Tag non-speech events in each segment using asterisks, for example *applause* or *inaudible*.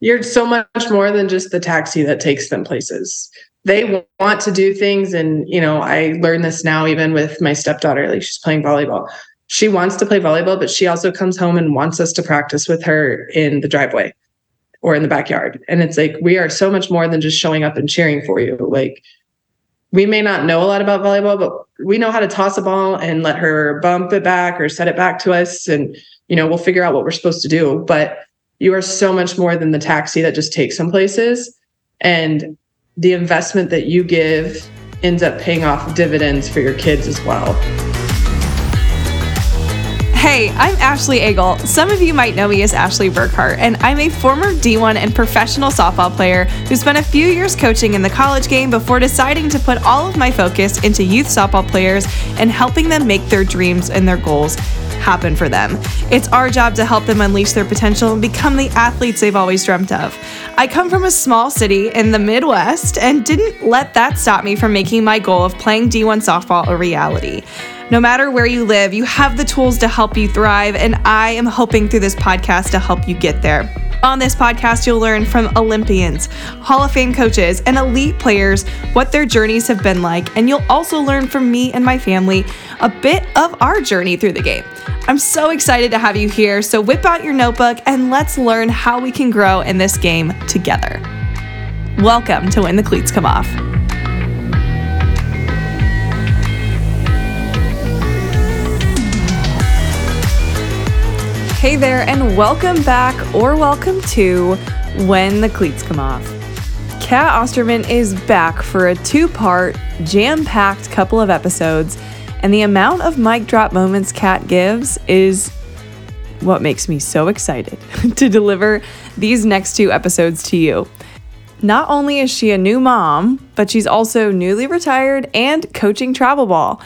you're so much more than just the taxi that takes them places. They want to do things. And, you know, I learned this now even with my stepdaughter, like she's playing volleyball. She wants to play volleyball, but she also comes home and wants us to practice with her in the driveway or in the backyard. And it's like, we are so much more than just showing up and cheering for you. Like, we may not know a lot about volleyball, but we know how to toss a ball and let her bump it back or set it back to us. And, you know, we'll figure out what we're supposed to do. But you are so much more than the taxi that just takes some places. And the investment that you give ends up paying off dividends for your kids as well. Hey, I'm Ashley Eagle. Some of you might know me as Ashley Burkhardt, and I'm a former D1 and professional softball player who spent a few years coaching in the college game before deciding to put all of my focus into youth softball players and helping them make their dreams and their goals happen for them. It's our job to help them unleash their potential and become the athletes they've always dreamt of. I come from a small city in the Midwest and didn't let that stop me from making my goal of playing D1 softball a reality. No matter where you live, you have the tools to help you thrive, and I am hoping through this podcast to help you get there. On this podcast, you'll learn from Olympians, Hall of Fame coaches, and elite players what their journeys have been like, and you'll also learn from me and my family a bit of our journey through the game. I'm so excited to have you here, so whip out your notebook and let's learn how we can grow in this game together. Welcome to When the Cleats Come Off. Hey there, and welcome back or welcome to When the Cleats Come Off. Cat Osterman is back for a two part, jam packed couple of episodes, and the amount of mic drop moments Cat gives is what makes me so excited *laughs* to deliver these next two episodes to you. Not only is she a new mom, but she's also newly retired and coaching travel ball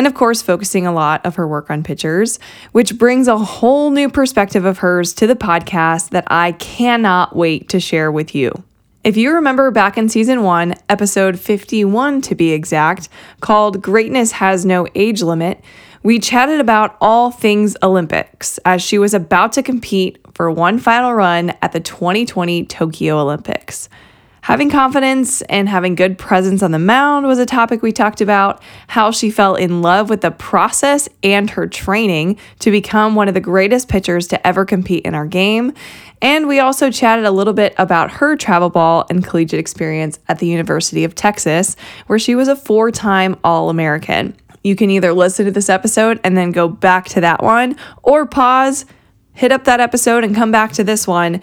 and of course, focusing a lot of her work on pitchers, which brings a whole new perspective of hers to the podcast that I cannot wait to share with you. If you remember back in season one, episode 51 to be exact, called Greatness Has No Age Limit, we chatted about all things Olympics as she was about to compete for one final run at the 2020 Tokyo Olympics. Having confidence and having good presence on the mound was a topic we talked about, how she fell in love with the process and her training to become one of the greatest pitchers to ever compete in our game. And we also chatted a little bit about her travel ball and collegiate experience at the University of Texas, where she was a four time All American. You can either listen to this episode and then go back to that one, or pause, hit up that episode, and come back to this one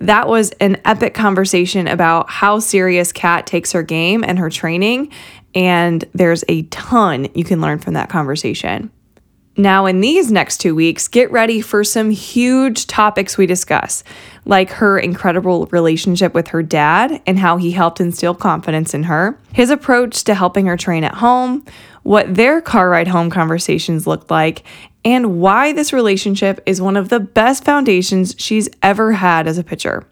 that was an epic conversation about how serious Cat takes her game and her training. And there's a ton you can learn from that conversation. Now, in these next two weeks, get ready for some huge topics we discuss, like her incredible relationship with her dad and how he helped instill confidence in her, his approach to helping her train at home, what their car ride home conversations looked like, and why this relationship is one of the best foundations she's ever had as a pitcher.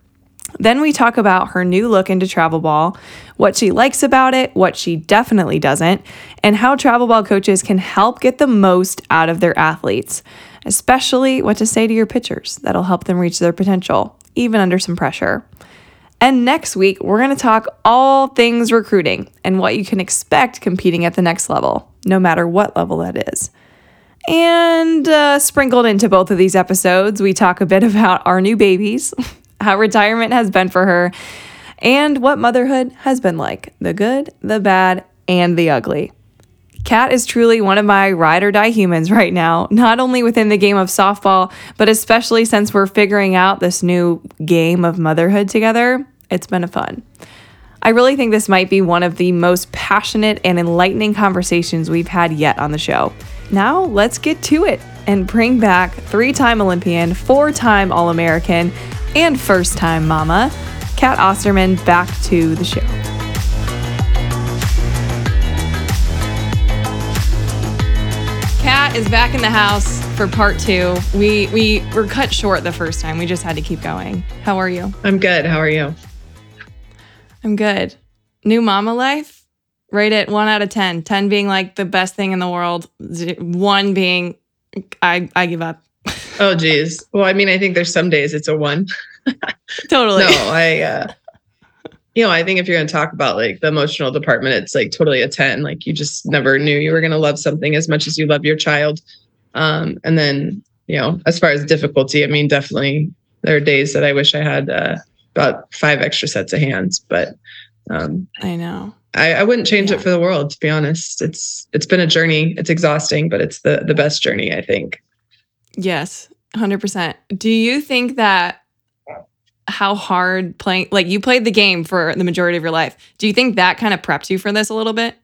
Then we talk about her new look into travel ball, what she likes about it, what she definitely doesn't, and how travel ball coaches can help get the most out of their athletes, especially what to say to your pitchers that'll help them reach their potential, even under some pressure. And next week, we're going to talk all things recruiting and what you can expect competing at the next level, no matter what level that is. And uh, sprinkled into both of these episodes, we talk a bit *laughs* about our new babies, *laughs* how retirement has been for her, and what motherhood has been like the good, the bad, and the ugly. Cat is truly one of my ride or die humans right now, not only within the game of softball, but especially since we're figuring out this new game of motherhood together. It's been a fun. I really think this might be one of the most passionate and enlightening conversations we've had yet on the show. Now, let's get to it and bring back three time Olympian, four time All American, and first time mama, Cat Osterman, back to the show. Is back in the house for part two. We we were cut short the first time. We just had to keep going. How are you? I'm good. How are you? I'm good. New mama life? rate it one out of 10. 10 being like the best thing in the world, one being I, I give up. oh, geez. Well, I mean, I think there's some days it's a one. totally. *laughs* no, I, uh, you know, I think if you're going to talk about like the emotional department, it's like totally a 10. Like you just never knew you were going to love something as much as you love your child. Um, and then, you know, as far as difficulty, I mean, definitely there are days that I wish I had uh, about five extra sets of hands, but um, I know. I, I wouldn't change yeah. it for the world, to be honest. It's it's been a journey. It's exhausting, but it's the the best journey, I think. Yes, hundred percent. Do you think that how hard playing like you played the game for the majority of your life? Do you think that kind of prepped you for this a little bit?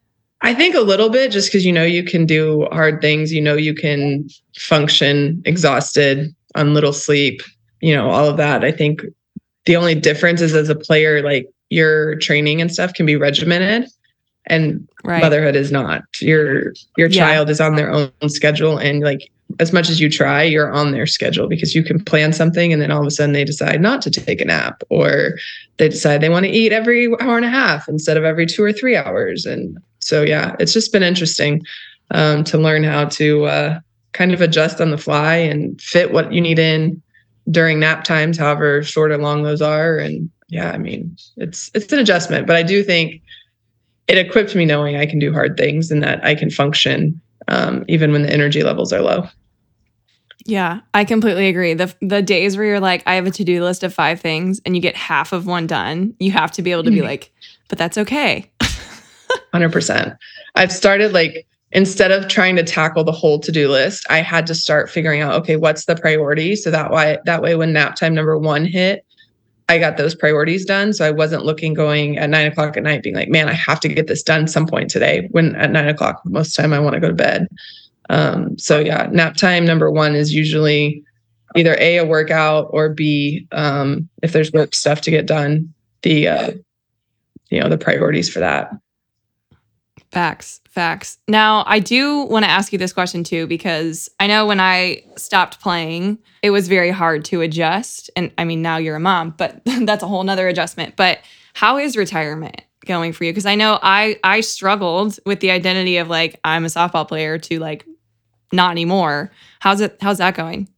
I think a little bit, just because you know you can do hard things. You know you can function exhausted on little sleep. You know all of that. I think the only difference is as a player, like your training and stuff can be regimented and right. motherhood is not your your yeah. child is on their own schedule and like as much as you try you're on their schedule because you can plan something and then all of a sudden they decide not to take a nap or they decide they want to eat every hour and a half instead of every two or three hours and so yeah it's just been interesting um, to learn how to uh, kind of adjust on the fly and fit what you need in during nap times however short or long those are and yeah, I mean, it's it's an adjustment, but I do think it equipped me knowing I can do hard things and that I can function um, even when the energy levels are low. Yeah, I completely agree. The the days where you're like, I have a to do list of five things, and you get half of one done, you have to be able to be mm-hmm. like, but that's okay. *laughs* Hundred percent. I've started like instead of trying to tackle the whole to do list, I had to start figuring out, okay, what's the priority, so that way that way when nap time number one hit, I got those priorities done. So I wasn't looking going at nine o'clock at night, being like, man, I have to get this done some point today. When at nine o'clock, most time I want to go to bed. Um, so yeah, nap time number one is usually either a a workout or b um, if there's work stuff to get done. The uh, you know the priorities for that. Facts, facts. Now, I do want to ask you this question too, because I know when I stopped playing, it was very hard to adjust. And I mean, now you're a mom, but *laughs* that's a whole nother adjustment. But how is retirement going for you? Because I know I I struggled with the identity of like I'm a softball player to like not anymore. How's it? How's that going?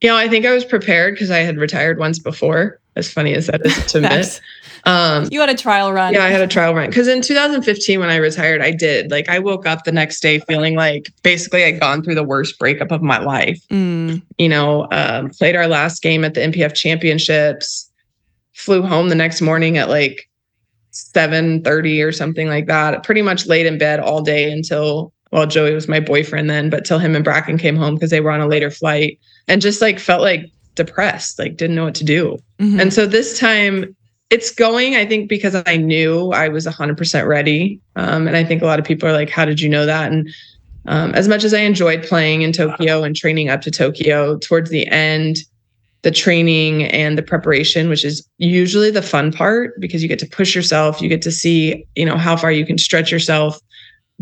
You know, I think I was prepared because I had retired once before. As funny as that is to *laughs* admit. Um, you had a trial run. Yeah, I had a trial run because in 2015 when I retired, I did like I woke up the next day feeling like basically I'd gone through the worst breakup of my life. Mm. You know, um, played our last game at the NPF Championships, flew home the next morning at like 7:30 or something like that. Pretty much laid in bed all day until well, Joey was my boyfriend then, but till him and Bracken came home because they were on a later flight and just like felt like depressed, like didn't know what to do. Mm-hmm. And so this time it's going, I think, because I knew I was 100% ready. Um, and I think a lot of people are like, how did you know that? And um, as much as I enjoyed playing in Tokyo and training up to Tokyo, towards the end, the training and the preparation, which is usually the fun part because you get to push yourself, you get to see, you know, how far you can stretch yourself.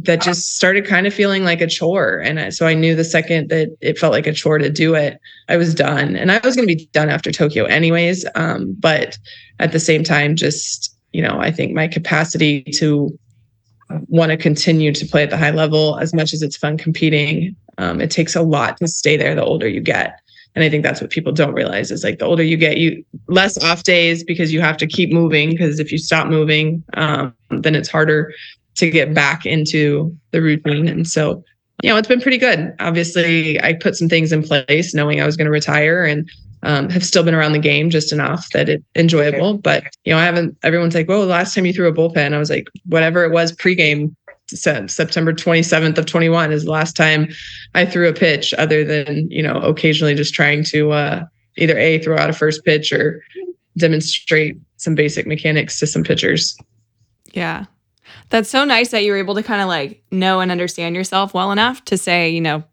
That just started kind of feeling like a chore. And so I knew the second that it felt like a chore to do it, I was done. And I was going to be done after Tokyo, anyways. Um, but at the same time, just, you know, I think my capacity to want to continue to play at the high level as much as it's fun competing, um, it takes a lot to stay there the older you get. And I think that's what people don't realize is like the older you get, you less off days because you have to keep moving. Because if you stop moving, um, then it's harder to get back into the routine. And so, you know, it's been pretty good. Obviously, I put some things in place knowing I was going to retire and um, have still been around the game just enough that it's enjoyable. But you know, I haven't. Everyone's like, "Well, last time you threw a bullpen," I was like, "Whatever it was pregame." September 27th of 21 is the last time I threw a pitch, other than you know occasionally just trying to uh, either a throw out a first pitch or demonstrate some basic mechanics to some pitchers. Yeah, that's so nice that you were able to kind of like know and understand yourself well enough to say, you know,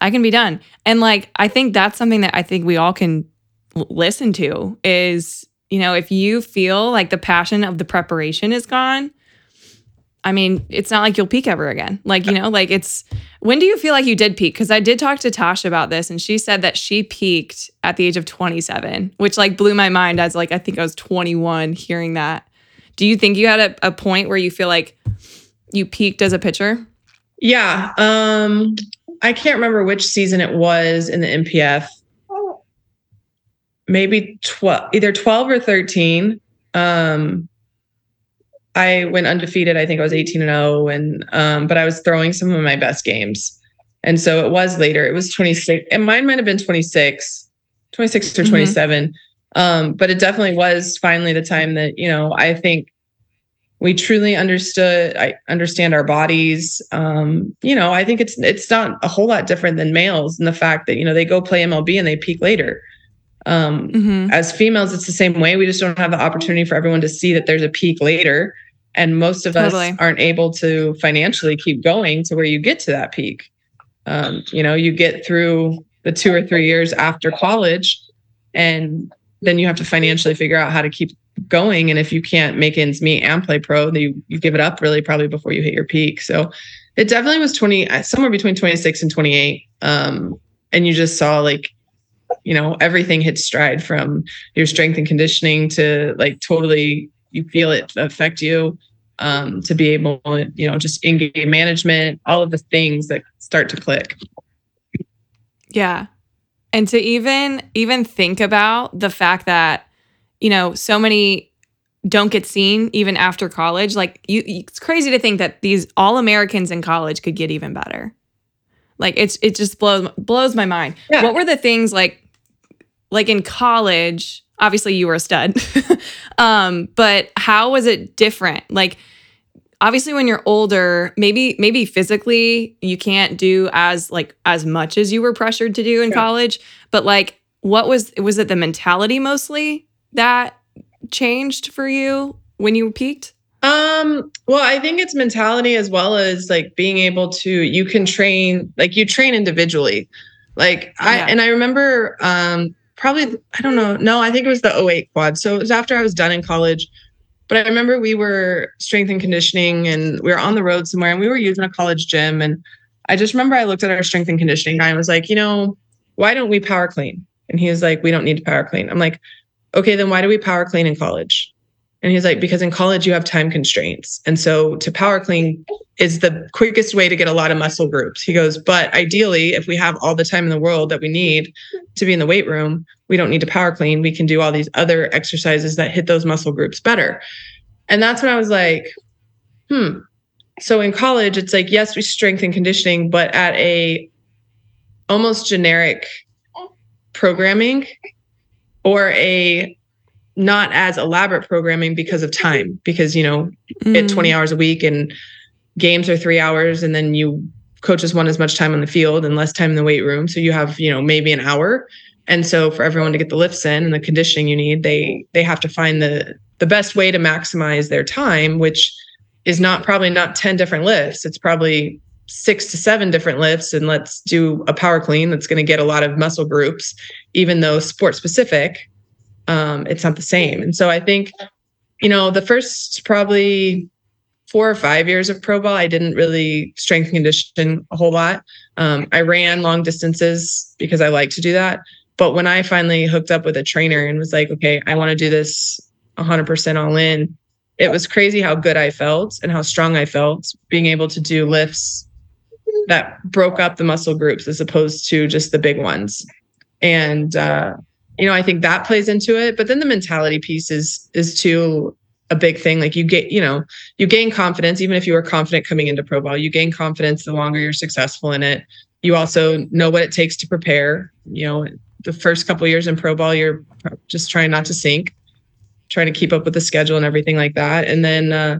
I can be done. And like, I think that's something that I think we all can listen to is, you know, if you feel like the passion of the preparation is gone, I mean, it's not like you'll peak ever again. Like, you know, like it's when do you feel like you did peak? Because I did talk to Tasha about this and she said that she peaked at the age of 27, which like blew my mind as like I think I was 21 hearing that. Do you think you had a, a point where you feel like you peaked as a pitcher? Yeah. Um, I can't remember which season it was in the NPF. maybe 12 either 12 or 13 um i went undefeated i think i was 18 and 0 and um but i was throwing some of my best games and so it was later it was 26 and mine might have been 26 26 or Mhm. 27 um but it definitely was finally the time that you know i think we truly understood i understand our bodies. Um you know i think it's it's not a whole lot different than males in the fact that you know they go play mlb and they peak later. Um Mhm. as females it's the same way. We just don't have the opportunity for everyone to see that there's a peak later. And most of Totally. us aren't able to financially keep going to where you get to that peak. Um you know you get through the two or three years after college and then you have to financially figure out how to keep going. And if you can't make ends meet and play pro then you, you give it up really probably before you hit your peak. So it definitely was 20 uh, somewhere between 26 and 28 um and you just saw like you know everything hit stride from your strength and conditioning to like totally you feel it affect you um to be able you know just in-game management all of the things that start to click. Yeah. And to even even think about the fact that you know so many don't get seen even after college like you it's crazy to think that these all Americans in college could get even better. Like it's it just blows blows my mind. Yeah. What were the things like like in college obviously you were a stud. *laughs* um but how was it different? Like obviously when you're older maybe maybe physically you can't do as like as much as you were pressured to do in Yeah. college but like what was was it the mentality mostly that changed for you when you peaked Um, well, I think it's mentality as well as like being able to you can train like you train individually. Like I Yeah. and I remember um probably I don't know, no, I think it was the 08 quad. So it was after I was done in college. But I remember we were strength and conditioning and we were on the road somewhere and we were using a college gym. And I just remember I looked at our strength and conditioning guy and was like, you know, why don't we power clean? And he was like, we don't need to power clean. I'm like, okay, then why do we power clean in college? And he's like, because in college you have time constraints. And so to power clean is the quickest way to get a lot of muscle groups. He goes, but ideally, if we have all the time in the world that we need to be in the weight room, we don't need to power clean. We can do all these other exercises that hit those muscle groups better. And that's when I was like, hmm. So in college, it's like, yes, we strength and conditioning, but at a almost generic programming or a not as elaborate programming because of time because you know at Mm. 20 hours a week and games are three hours and then you coaches want as much time on the field and less time in the weight room. So you have you know maybe an hour. And so for everyone to get the lifts in and the conditioning you need they they have to find the the best way to maximize their time which is not probably not 10 different lifts. It's probably six to seven different lifts and let's do a power clean that's going to get a lot of muscle groups even though sport specific um, it's not the same. And so i think you know the first probably four or five years of pro ball i didn't really strength condition a whole lot. Um, i ran long distances because i like to do that. But when i finally hooked up with a trainer and was like okay i want to do this 100% all in it was crazy how good i felt and how strong i felt being able to do lifts that broke up the muscle groups as opposed to just the big ones. And uh, you know i think that plays into it but then the mentality piece is is too a big thing. Like you get you know you gain confidence even if you were confident coming into pro ball you gain confidence the longer you're successful in it. You also know what it takes to prepare. You know the first couple years in pro ball you're just trying not to sink trying to keep up with the schedule and everything like that. And then uh,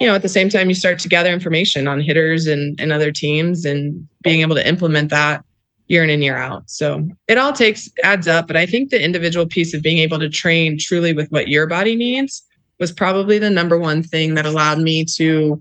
you know at the same time you start to gather information on hitters and, and other teams and being able to implement that year in and year out so it all takes adds up but i think the individual piece of being able to train truly with what your body needs was probably the number one thing that allowed me to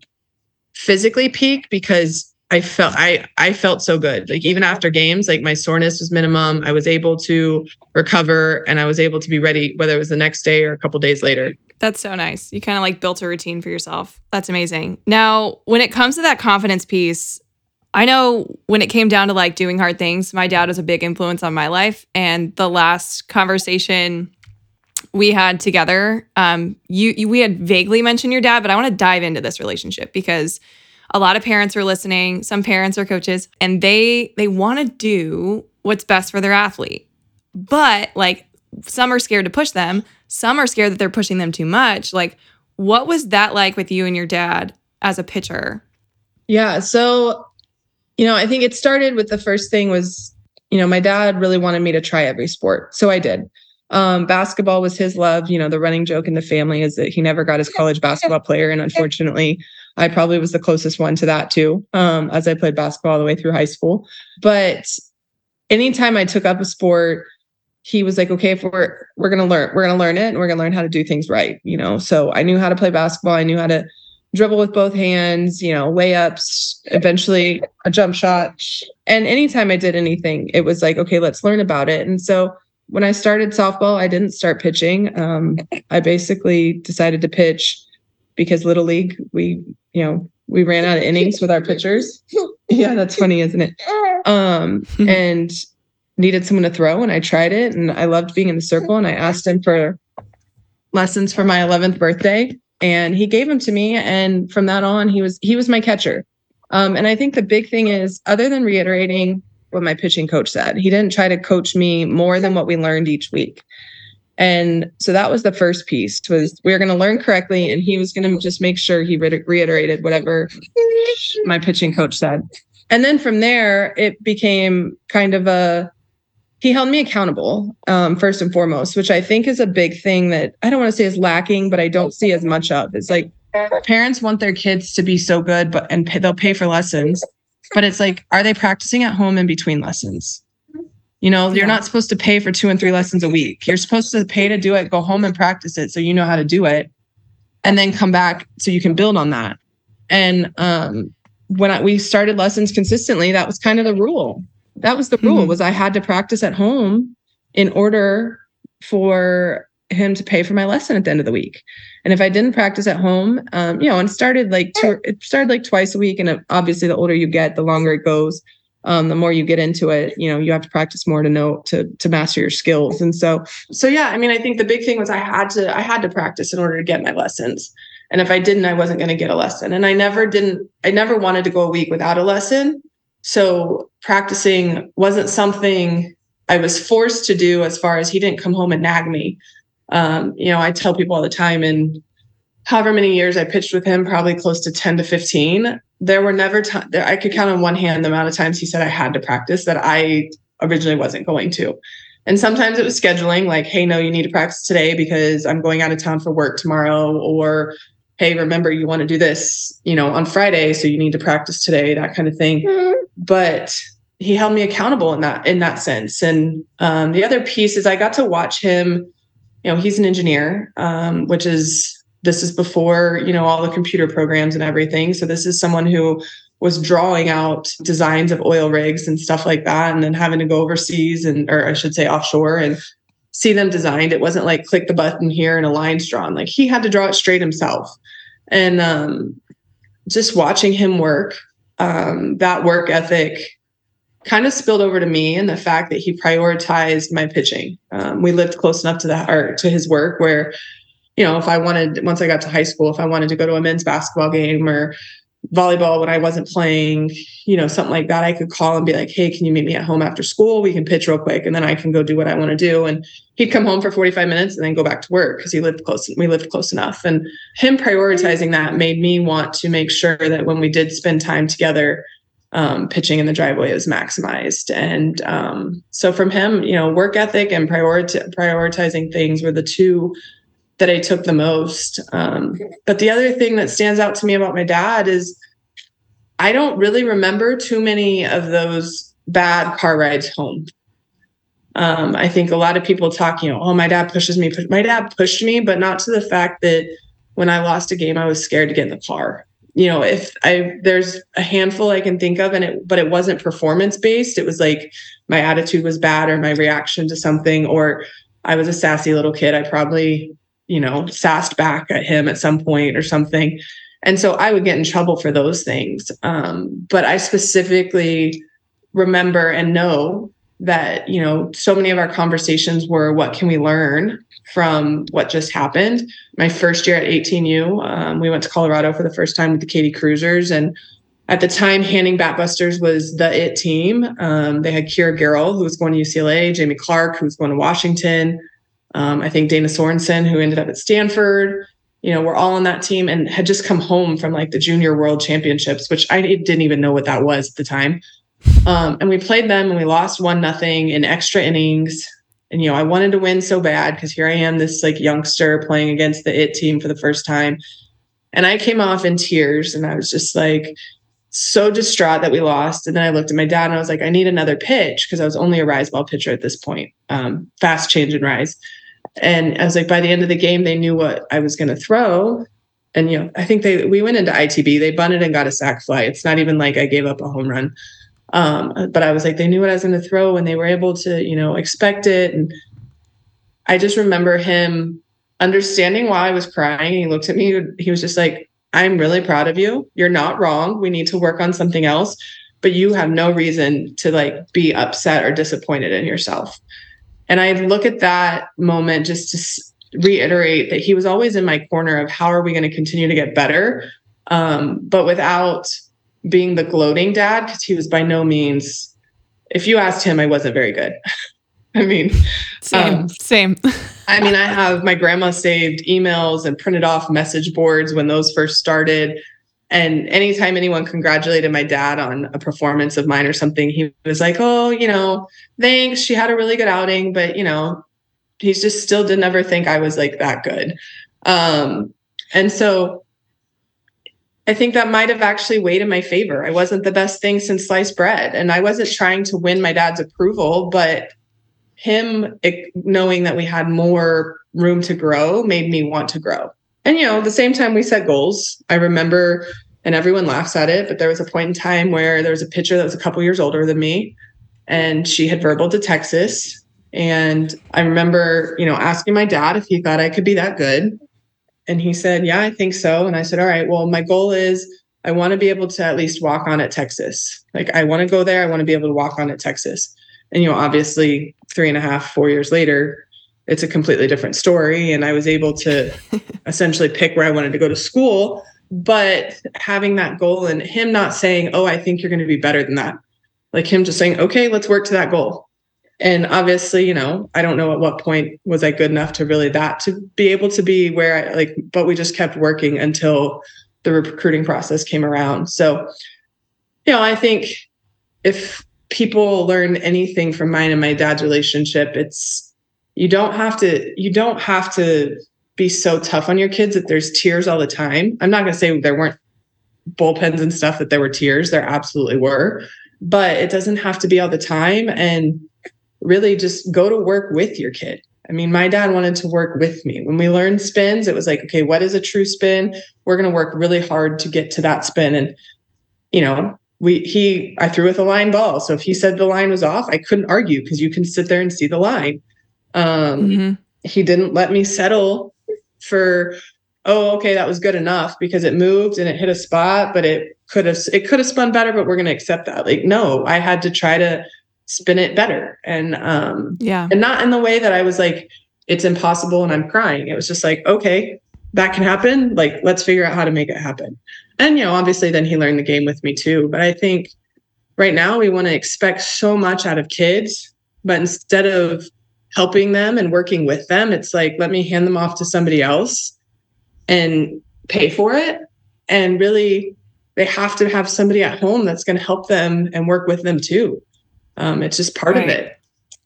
physically peak because I felt I I felt so good. Like even after games, like my soreness was minimum. I was able to recover and I was able to be ready whether it was the next day or a couple days later. That's so nice. You kind of like built a routine for yourself. That's amazing. Now, when it comes to that confidence piece, I know when it came down to like doing hard things, my dad was a big influence on my life. And the last conversation we had together, um, you, you we had vaguely mentioned your dad, but I want to dive into this relationship because a lot of parents are listening. Some parents are coaches, and they they want to do what's best for their athlete. But like some are scared to push them, some are scared that they're pushing them too much. Like, what was that like with you and your dad as a pitcher? Yeah. So, you know, I think it started with the first thing was, you know, my dad really wanted me to try every sport. So I did. Um, basketball was his love. You know, the running joke in the family is that he never got his college basketball player. And unfortunately, I probably was the closest one to that too, um, as I played basketball all the way through high school. But anytime I took up a sport, he was like, okay, if we're we're gonna learn, we're gonna learn it and we're gonna learn how to do things right, you know. So I knew how to play basketball, I knew how to dribble with both hands, you know, layups, eventually a jump shot. And anytime I did anything, it was like, okay, let's learn about it. And so when I started softball, I didn't start pitching. Um, I basically decided to pitch because Little League, we, you know, we ran out of innings with our pitchers. *laughs* yeah, that's funny, isn't it? Um, *laughs* and needed someone to throw, and I tried it, and I loved being in the circle. And I asked him for lessons for my 11th birthday, and he gave them to me. And from that on, he was he was my catcher. Um, and I think the big thing is, other than reiterating what my pitching coach said, he didn't try to coach me more than what we learned each week. And so that was the first piece was we were going to learn correctly and he was going to just make sure he re- reiterated whatever my pitching coach said. And then from there it became kind of a he held me accountable um, first and foremost, which I think is a big thing that I don't want to say is lacking, but I don't see as much of. It's like parents want their kids to be so good, but and pay, they'll pay for lessons, but it's like, are they practicing at home in between lessons? You know, you're not supposed to pay for two and three lessons a week. You're supposed to pay to do it, go home and practice it so you know how to do it, and then come back so you can build on that. And um, when I, we started lessons consistently, that was kind of the rule. That was the rule Mhm. was I had to practice at home in order for him to pay for my lesson at the end of the week. And if I didn't practice at home, um, you know, and started like two, it started like twice a week. And obviously, the older you get, the longer it goes um, the more you get into it, you know, you have to practice more to know to to master your skills. And so, so yeah, I mean, I think the big thing was I had to I had to practice in order to get my lessons. And if I didn't, I wasn't going to get a lesson. And I never didn't. I never wanted to go a week without a lesson. So practicing wasn't something I was forced to do. As far as he didn't come home and nag me. Um, you know, I tell people all the time, and however many years I pitched with him, probably close to 10 to 15, there were never times I could count on one hand the amount of times he said I had to practice that I originally wasn't going to. And sometimes it was scheduling, like, hey, no, you need to practice today because I'm going out of town for work tomorrow. Or, hey, remember, you want to do this, you know, on Friday. So you need to practice today, that kind of thing. But he held me accountable in that in that sense. And um, the other piece is I got to watch him, you know, he's an engineer, um, which is this is before you know all the computer programs and everything so this is someone who was drawing out designs of oil rigs and stuff like that and then having to go overseas and or i should say offshore and see them designed. It wasn't like click the button here and a line's drawn. Like he had to draw it straight himself. And um, just watching him work um, that work ethic kind of spilled over to me and the fact that he prioritized my pitching. Um, we lived close enough to that or to his work where you know, if I wanted, once I got to high school, if I wanted to go to a men's basketball game or volleyball when I wasn't playing, you know, something like that, I could call and be like, hey, can you meet me at home after school? We can pitch real quick and then I can go do what I want to do. And he'd come home for 45 minutes and then go back to work because he lived close, we lived close enough. And him prioritizing that made me want to make sure that when we did spend time together, um, pitching in the driveway was maximized. And um, so from him, you know, work ethic and prioritizing things were the two that I took the most. Um, but the other thing that stands out to me about my dad is I don't really remember too many of those bad car rides home. Um, I think a lot of people talk, you know, oh, my dad pushes me. My dad pushed me, but not to the fact that when I lost a game, I was scared to get in the car. You know, if I there's a handful I can think of, and it but it wasn't performance based. It was like my attitude was bad, or my reaction to something, or I was a sassy little kid. I probably you know, sassed back at him at some point or something. And so I would get in trouble for those things. Um, but I specifically remember and know that, you know, so many of our conversations were what can we learn from what just happened? My first year at 18U, um, we went to Colorado for the first time with the Katy Cruisers. And at the time, Handing Batbusters was the it team. Um, they had Kira Garrell, who was going to UCLA, Jamie Clark, who was going to Washington Um, I think Dana Sorensen, who ended up at Stanford, you know, we're all on that team and had just come home from like the junior world championships, which I didn't even know what that was at the time. Um, and we played them and we lost one nothing in extra innings. And you know, I wanted to win so bad because here I am, this like youngster playing against the it team for the first time. And I came off in tears and I was just like so distraught that we lost. And then I looked at my dad and I was like, I need another pitch because I was only a rise ball pitcher at this point, um, fast change and rise. And I was like, by the end of the game, they knew what I was going to throw. And, you know, I think they, we went into ITB, they bunted and got a sac fly. It's not even like I gave up a home run. Um, but I was like, they knew what I was going to throw and they were able to, you know, expect it. And I just remember him understanding why I was crying. He looked at me, he was just like, I'm really proud of you. You're not wrong. We need to work on something else, but you have no reason to like be upset or disappointed in yourself. And I look at that moment just to reiterate that he was always in my corner of how are we going to continue to get better, um, but without being the gloating dad, because he was by no means, if you asked him, I wasn't very good. *laughs* I mean, same, um, same. *laughs* I mean, I have my grandma saved emails and printed off message boards when those first started. And anytime anyone congratulated my dad on a performance of mine or something, he was like, Oh, you know, thanks. She had a really good outing, but you know, he just still didn't ever think I was like that good. Um, and so I think that might have actually weighed in my favor. I wasn't the best thing since sliced bread, and I wasn't trying to win my dad's approval, but him knowing that we had more room to grow made me want to grow. And, you know, the same time we set goals, I remember, and everyone laughs at it, but there was a point in time where there was a pitcher that was a couple years older than me, and she had verbal to Texas. And I remember, you know, asking my dad if he thought I could be that good. And he said, Yeah, I think so. And I said, All right, well, my goal is I want to be able to at least walk on at Texas. Like, I want to go there. I want to be able to walk on at Texas. And, you know, obviously, three and a half, four years later, it's a completely different story. And I was able to *laughs* essentially pick where I wanted to go to school. But having that goal and him not saying, oh, I think you're going to be better than that. Like him just saying, okay, let's work to that goal. And obviously, you know, I don't know at what point was I good enough to really that to be able to be where I like, but we just kept working until the recruiting process came around. So, you know, I think if people learn anything from mine and my dad's relationship, it's you don't have to you don't have to be so tough on your kids that there's tears all the time. I'm not going to say there weren't bullpens and stuff that there were tears. There absolutely were, but it doesn't have to be all the time. And really just go to work with your kid. I mean, my dad wanted to work with me. When we learned spins, it was like, okay, what is a true spin? We're going to work really hard to get to that spin. And, you know, we, he, I threw with a line ball. So if he said the line was off, I couldn't argue because you can sit there and see the line. Um, mm-hmm. He didn't let me settle for, oh, okay, that was good enough because it moved and it hit a spot, but it could have it could have spun better, but we're going to accept that. Like, no, I had to try to spin it better, and um, yeah, and not in the way that I was like, it's impossible and I'm crying. It was just like, okay, that can happen. Like, let's figure out how to make it happen. And you know, obviously, then he learned the game with me too. But I think right now we want to expect so much out of kids, but instead of helping them and working with them. It's like, let me hand them off to somebody else and pay for it. And really, they have to have somebody at home that's going to help them and work with them too. Um, it's just part right. of it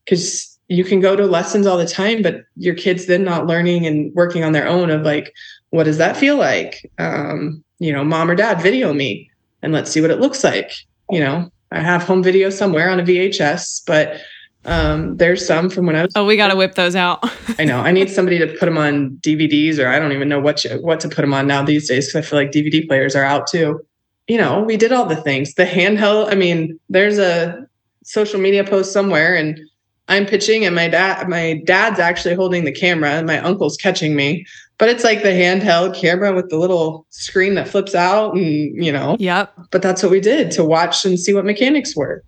because you can go to lessons all the time, but your kids then not learning and working on their own of like, what does that feel like? Um, you know, mom or dad, video me and let's see what it looks like. You know, I have home video somewhere on a VHS, but um, there's some from when I was. Oh, we got to whip those out. I know. I need somebody to put them on DVDs, or I don't even know what you, what to put them on now these days because I feel like DVD players are out too. You know, we did all the things. The handheld. I mean, there's a social media post somewhere, and I'm pitching, and my dad, my dad's actually holding the camera, and my uncle's catching me. But it's like the handheld camera with the little screen that flips out, and you know. Yep. But that's what we did to watch and see what mechanics were.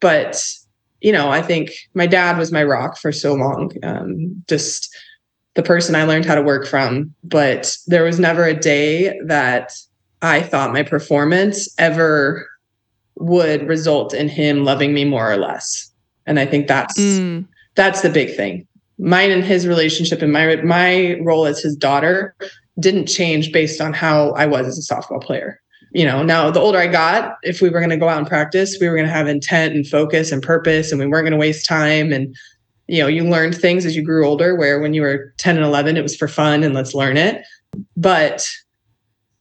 But you know, I think my dad was my rock for so long. Um, just the person I learned how to work from. But there was never a day that I thought my performance ever would result in him loving me more or less. And I think that's mm. that's the big thing. mine and his relationship and my my role as his daughter didn't change based on how I was as a softball player. You know, now the older I got, if we were going to go out and practice, we were going to have intent and focus and purpose, and we weren't going to waste time. And, you know, you learned things as you grew older, where when you were 10 and 11, it was for fun and let's learn it. But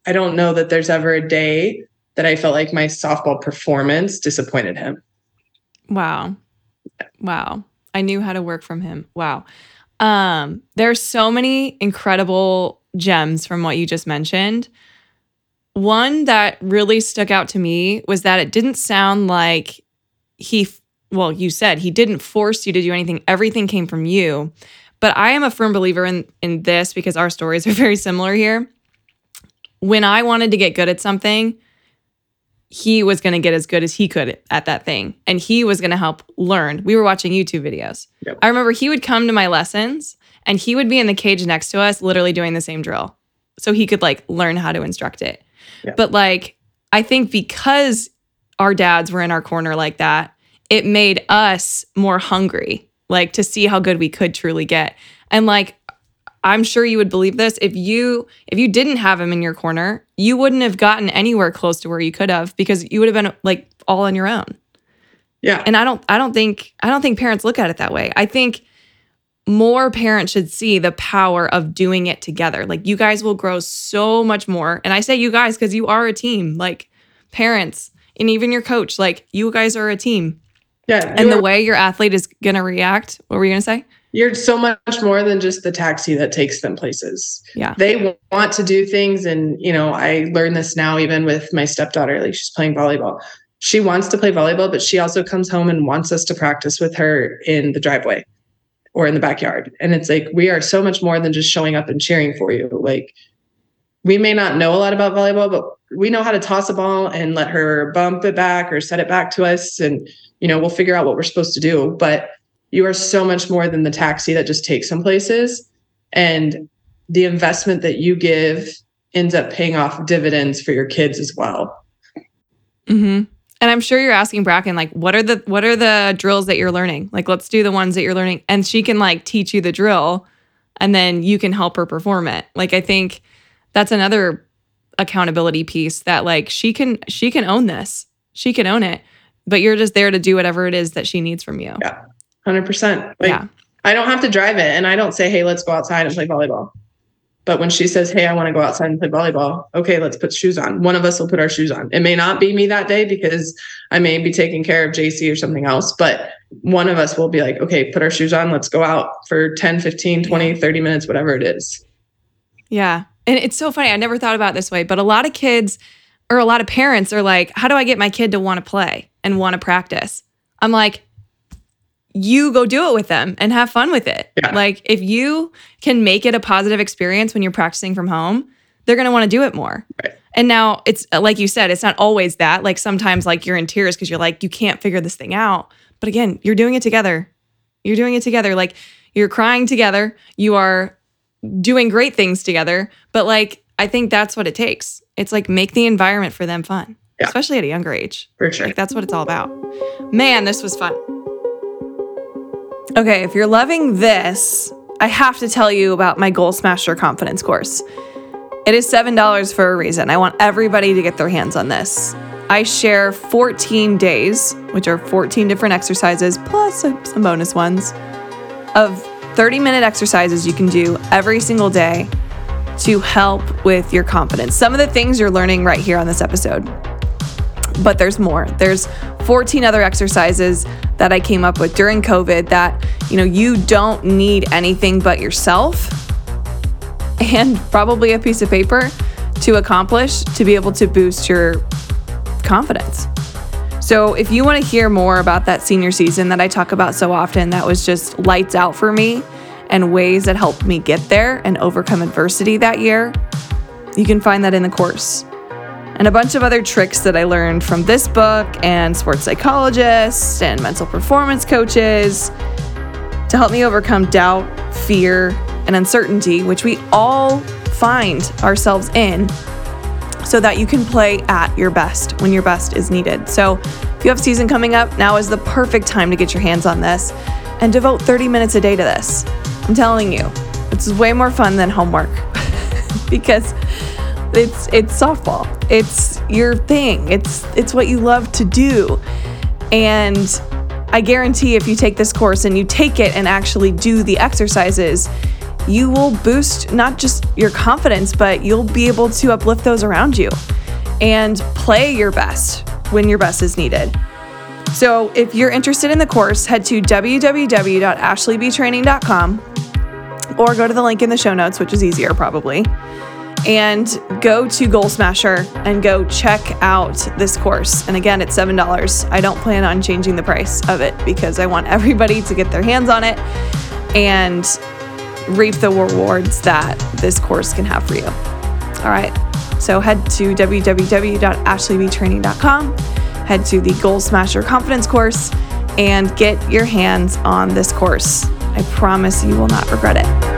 I don't know that there's ever a day that I felt like my softball performance disappointed him. Wow. Wow. I knew how to work from him. Wow. Um, there's so many incredible gems from what you just mentioned. One that really stuck out to me was that it didn't sound like he, well, you said he didn't force you to do anything. Everything came from you. But I am a firm believer in in this because our stories are *laughs* very similar here. When I wanted to get good at something, he was going to get as good as he could at that thing and he was going to help learn. We were watching YouTube videos. Yep. I remember he would come to my lessons and he would be in the cage next to us literally doing the same drill. So he could like learn how to instruct it. But like I think because our dads were in our corner like that, it made us more hungry like to see how good we could truly get. And like I'm sure you would believe this if you if you didn't have him in your corner, you wouldn't have gotten anywhere close to where you could have because you would have been like all on your own. Yeah. And I don't I don't think I don't think parents look at it that way. I think more parents should see the power of doing it together. Like you guys will grow so much more. And I say you guys because you are a team. Like parents and even your coach, like you guys are a team. Yeah. And the way your athlete is going to react, what were you going to say? you're so much more than just the taxi that takes them places. Yeah. They want to do things. And, you know, I learned this now even with my stepdaughter, like she's playing volleyball. She wants to play volleyball, but she also comes home and wants us to practice with her in the driveway or in the backyard. And it's like, we are so much more than just showing up and cheering for you. Like, we may not know a lot about volleyball, but we know how to toss a ball and let her bump it back or set it back to us. And, you know, we'll figure out what we're supposed to do. But you are so much more than the taxi that just takes some places. And the investment that you give ends up paying off dividends for your kids as well. Mm-hmm. And I'm sure you're asking Bracken, like, what are the what are the drills that you're learning? Like, let's do the ones that you're learning, and she can like teach you the drill, and then you can help her perform it. Like, I think that's another accountability piece that like she can she can own this, she can own it, but you're just there to do whatever it is that she needs from you. Yeah. 100%. Like, yeah. I don't have to drive it and I don't say, hey, let's go outside and play volleyball. But when she says, hey, I want to go outside and play volleyball, okay, let's put shoes on. One of us will put our shoes on. It may not be me that day because I may be taking care of JC or something else, but one of us will be like, okay, put our shoes on. Let's go out for 10, 15, 20, 30 minutes, whatever it is. Yeah. And it's so funny. I never thought about it this way, but a lot of kids or a lot of parents are like, how do I get my kid to want to play and want to practice? I'm like, you go do it with them and have fun with it. Yeah. Like if you can make it a positive experience when you're practicing from home, they're going to want to do it more. Right. And now it's uh, like you said, it's not always that. Like sometimes like you're in tears because you're like you can't figure this thing out. But again, you're doing it together. You're doing it together. Like you're crying together. You are doing great things together. But like I think that's what it takes. It's like make the environment for them fun. Yeah. Especially at a younger age. For sure. Like that's what it's all about. Man, this was fun. Okay, if you're loving this, I have to tell you about my Goal Smasher Confidence course. It is $7 for a reason. I want everybody to get their hands on this. I share 14 days, which are 14 different exercises plus some bonus ones, of 30 minute exercises you can do every single day to help with your confidence. Some of the things you're learning right here on this episode, but there's more. There's 14 other exercises that I came up with during COVID that, you know, you don't need anything but yourself and probably a piece of paper to accomplish to be able to boost your confidence. So, if you want to hear more about that senior season that I talk about so often, that was just lights out for me and ways that helped me get there and overcome adversity that year, you can find that in the course and a bunch of other tricks that I learned from this book and sports psychologists and mental performance coaches to help me overcome doubt, fear, and uncertainty, which we all find ourselves in, so that you can play at your best when your best is needed. So, if you have season coming up, now is the perfect time to get your hands on this and devote 30 minutes a day to this. I'm telling you, it's way more fun than homework *laughs* because it's it's softball. It's your thing. It's it's what you love to do. And I guarantee if you take this course and you take it and actually do the exercises, you will boost not just your confidence, but you'll be able to uplift those around you and play your best when your best is needed. So, if you're interested in the course, head to www.ashleybtraining.com or go to the link in the show notes, which is easier probably, and go to Goal Smasher and go check out this course. And again, it's $7. I don't plan on changing the price of it because I want *laughs* everybody to get their hands on it and reap the rewards that this course can have for you. All right. So head to www.ashleybtraining.com head to the Goal Smasher Confidence course and get your hands on this course. I promise you will not regret it.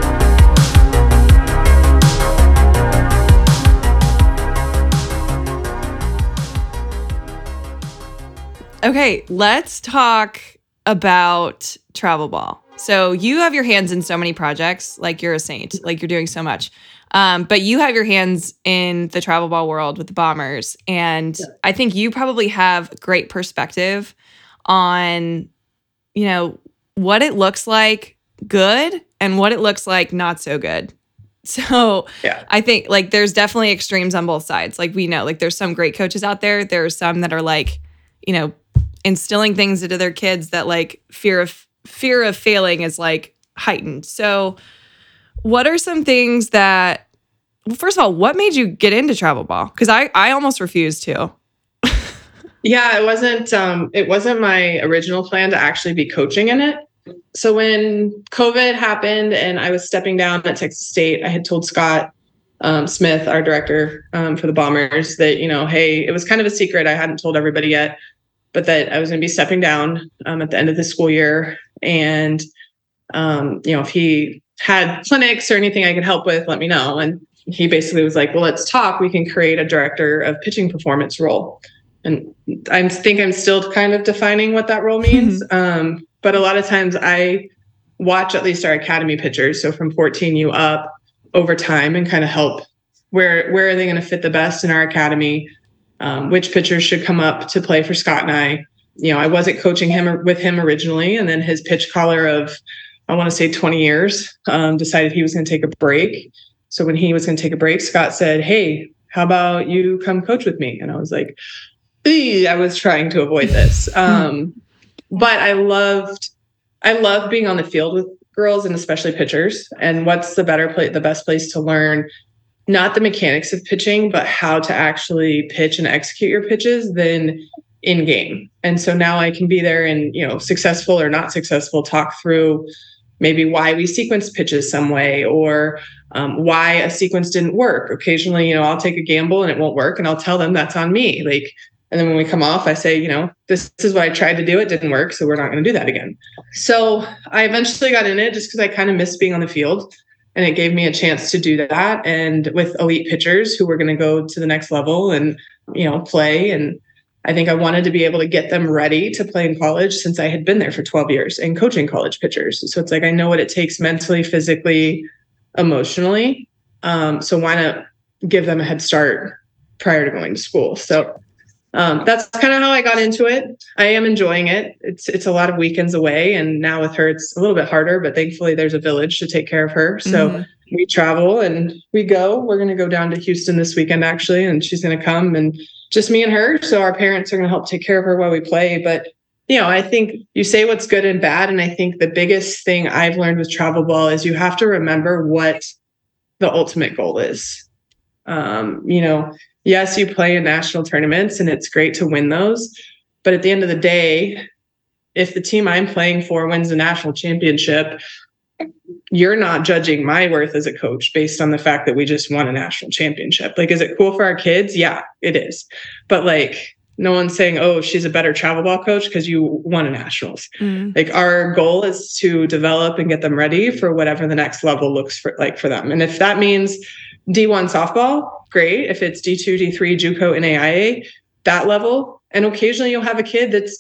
Okay, let's talk about travel ball. So you have your hands in so many projects, like you're a saint, like you're doing so much. Um, but you have your hands in the travel ball world with the bombers. And yeah. I think you probably have great perspective on, you know, what it looks like good and what it looks like not so good. *laughs* So yeah. I think like there's definitely extremes on both sides. Like we know, like there's some great coaches out there. There's some that are like, you know, instilling things into their kids that like fear of fear of failing is like heightened. So what are some things that well, first of all, what made you get into travel ball? Because I, I almost refused to. *laughs* yeah, it wasn't um it wasn't my original plan to actually be coaching in it. So when COVID happened and I was stepping down at Texas State, I had told Scott um, Smith, our director um, for the Bombers, that you know, hey, it was kind of a secret. I hadn't told everybody yet, but that I was going to be stepping down um, at the end of the school year, and um, you know, if he had clinics or anything I could help with, let me know. And he basically was like, well, let's talk. We can create a director of pitching performance role. And I think I'm still kind of defining what that role *laughs* means. Um, but a lot of times I watch at least our academy pitchers. So from 14 you up over time and kind of help where where are they going to fit the best in our academy? Um, which pitchers should come up to play for Scott and I? You know, I wasn't coaching him with him originally, and then his pitch caller of I want to say 20 years um, decided he was going to take a break. So when he was going to take a break, Scott said, Hey, how about you come coach with me? And I was like, I was trying to avoid this. *laughs* Um, but I loved, I love being on the field with girls and especially pitchers. And what's the better place, the best place to learn not the mechanics of pitching, but how to actually pitch and execute your pitches than in game. And so now I can be there and, you know, successful or not successful, talk through maybe why we sequence pitches some way or um, why a sequence didn't work. Occasionally, you know, I'll take a gamble and it won't work, and I'll tell them that's on me. Like, and then when we come off, I say, you know, this, this is what I tried to do. It didn't work, so we're not going to do that again. So I eventually got in it just because I kind of missed being on the field, and it gave me a chance to do that. And with elite pitchers who were going to go to the next level and you know play and I think I wanted to be able to get them ready to play in college since I had been there for 12 years and coaching college pitchers. So it's like I know what it takes mentally, physically, emotionally. Um, so why not give them a head start prior to going to school? So um, that's kind of how I got into it. I am enjoying it. It's it's a lot of weekends away, and now with her, it's a little bit harder. But thankfully, there's a village to take care of her. So mm-hmm. we travel and we go. We're going to go down to Houston this weekend, actually, and she's going to come and just me and her. So our parents are going to help take care of her while we play. But you know, I think you say what's good and bad, and I think the biggest thing I've learned with travel ball is you have to remember what the ultimate goal is. Um, you know, yes, you play in national tournaments and it's great to win those. But at the end of the day, if the team I'm playing for wins the national championship, you're not judging my worth as a coach based on the fact that we just won a national championship. Like, is it cool for our kids? Yeah, it is. But like, no one's saying, oh, she's a better travel ball coach because you won a nationals. Mm. Like, our goal is to develop and get them ready for whatever the next level looks for, like for them. And if that means D1 softball, great. If it's D2, D3, JUCO, NAIA, that level. And occasionally you'll have a kid that's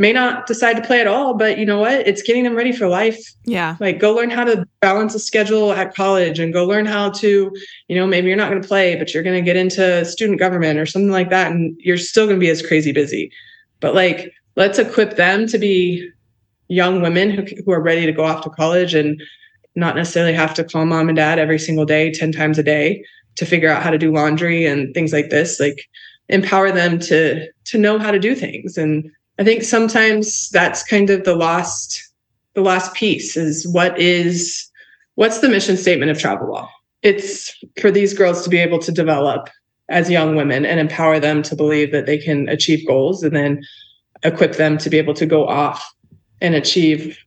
may not decide to play at all, but you know what? It's getting them ready for life. Yeah. Like go learn how to balance a schedule at college and go learn how to, you know, maybe you're not going to play, but you're going to get into student government or something like that. And you're still going to be as crazy busy. But like, let's equip them to be young women who, who are ready to go off to college and not necessarily have to call mom and dad every single day, 10 times a day to figure out how to do laundry and things like this. Like empower them to to know how to do things. And I think sometimes that's kind of the lost the last piece is what is what's the mission statement of travel ball It's for these girls to be able to develop as young women and empower them to believe that they can achieve goals and then equip them to be able to go off and achieve